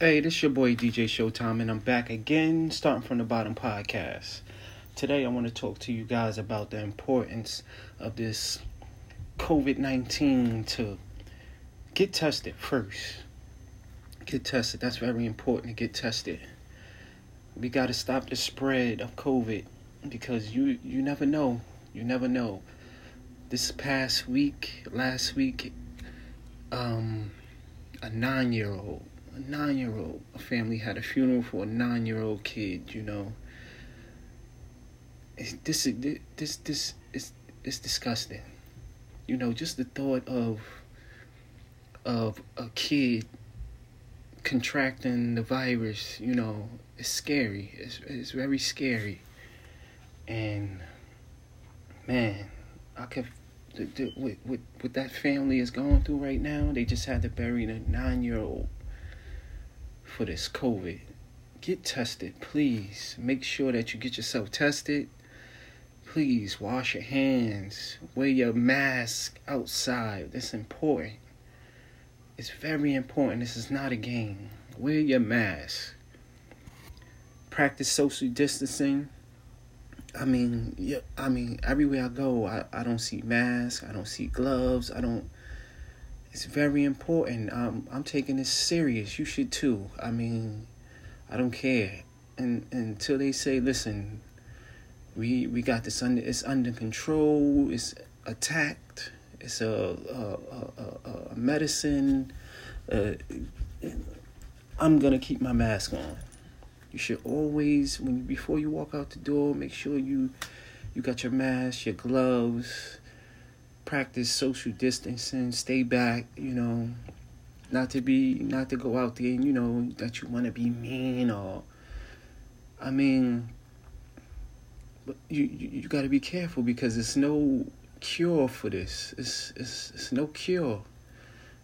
Hey, this your boy DJ Showtime, and I'm back again, starting from the bottom podcast. Today, I want to talk to you guys about the importance of this COVID 19 to get tested first. Get tested. That's very important to get tested. We got to stop the spread of COVID because you, you never know. You never know. This past week, last week, um, a nine year old a nine year old. A family had a funeral for a nine year old kid, you know. It's, this this this is it's disgusting. You know, just the thought of of a kid contracting the virus, you know, it's scary. It's it's very scary. And man, I could the, the, what, what, what that family is going through right now, they just had to bury a nine year old for this COVID. Get tested, please. Make sure that you get yourself tested. Please wash your hands. Wear your mask outside. That's important. It's very important. This is not a game. Wear your mask. Practice social distancing. I mean, yeah, I mean, everywhere I go, I, I don't see masks, I don't see gloves, I don't it's very important. Um, I'm taking this serious. You should too. I mean, I don't care. And, and until they say, listen, we we got this under it's under control. It's attacked. It's a a, a, a medicine. Uh, I'm gonna keep my mask on. You should always when before you walk out the door, make sure you you got your mask, your gloves practice social distancing, stay back, you know, not to be not to go out there and you know that you want to be mean or I mean you you, you got to be careful because there's no cure for this. It's it's it's no cure.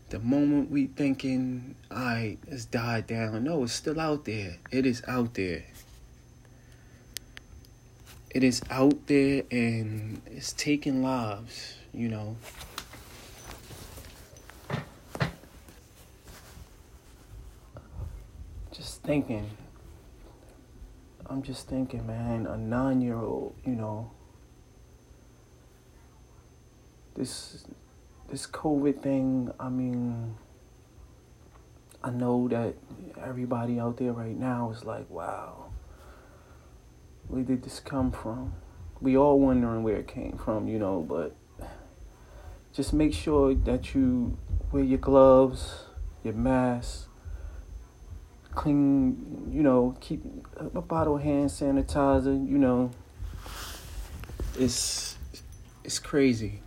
The moment we thinking, I right, it's died down. No, it's still out there. It is out there. It is out there and it's taking lives you know. Just thinking. I'm just thinking, man, a nine year old, you know. This this COVID thing, I mean I know that everybody out there right now is like, wow, where did this come from? We all wondering where it came from, you know, but just make sure that you wear your gloves, your mask, clean, you know, keep a bottle of hand sanitizer, you know. It's it's crazy.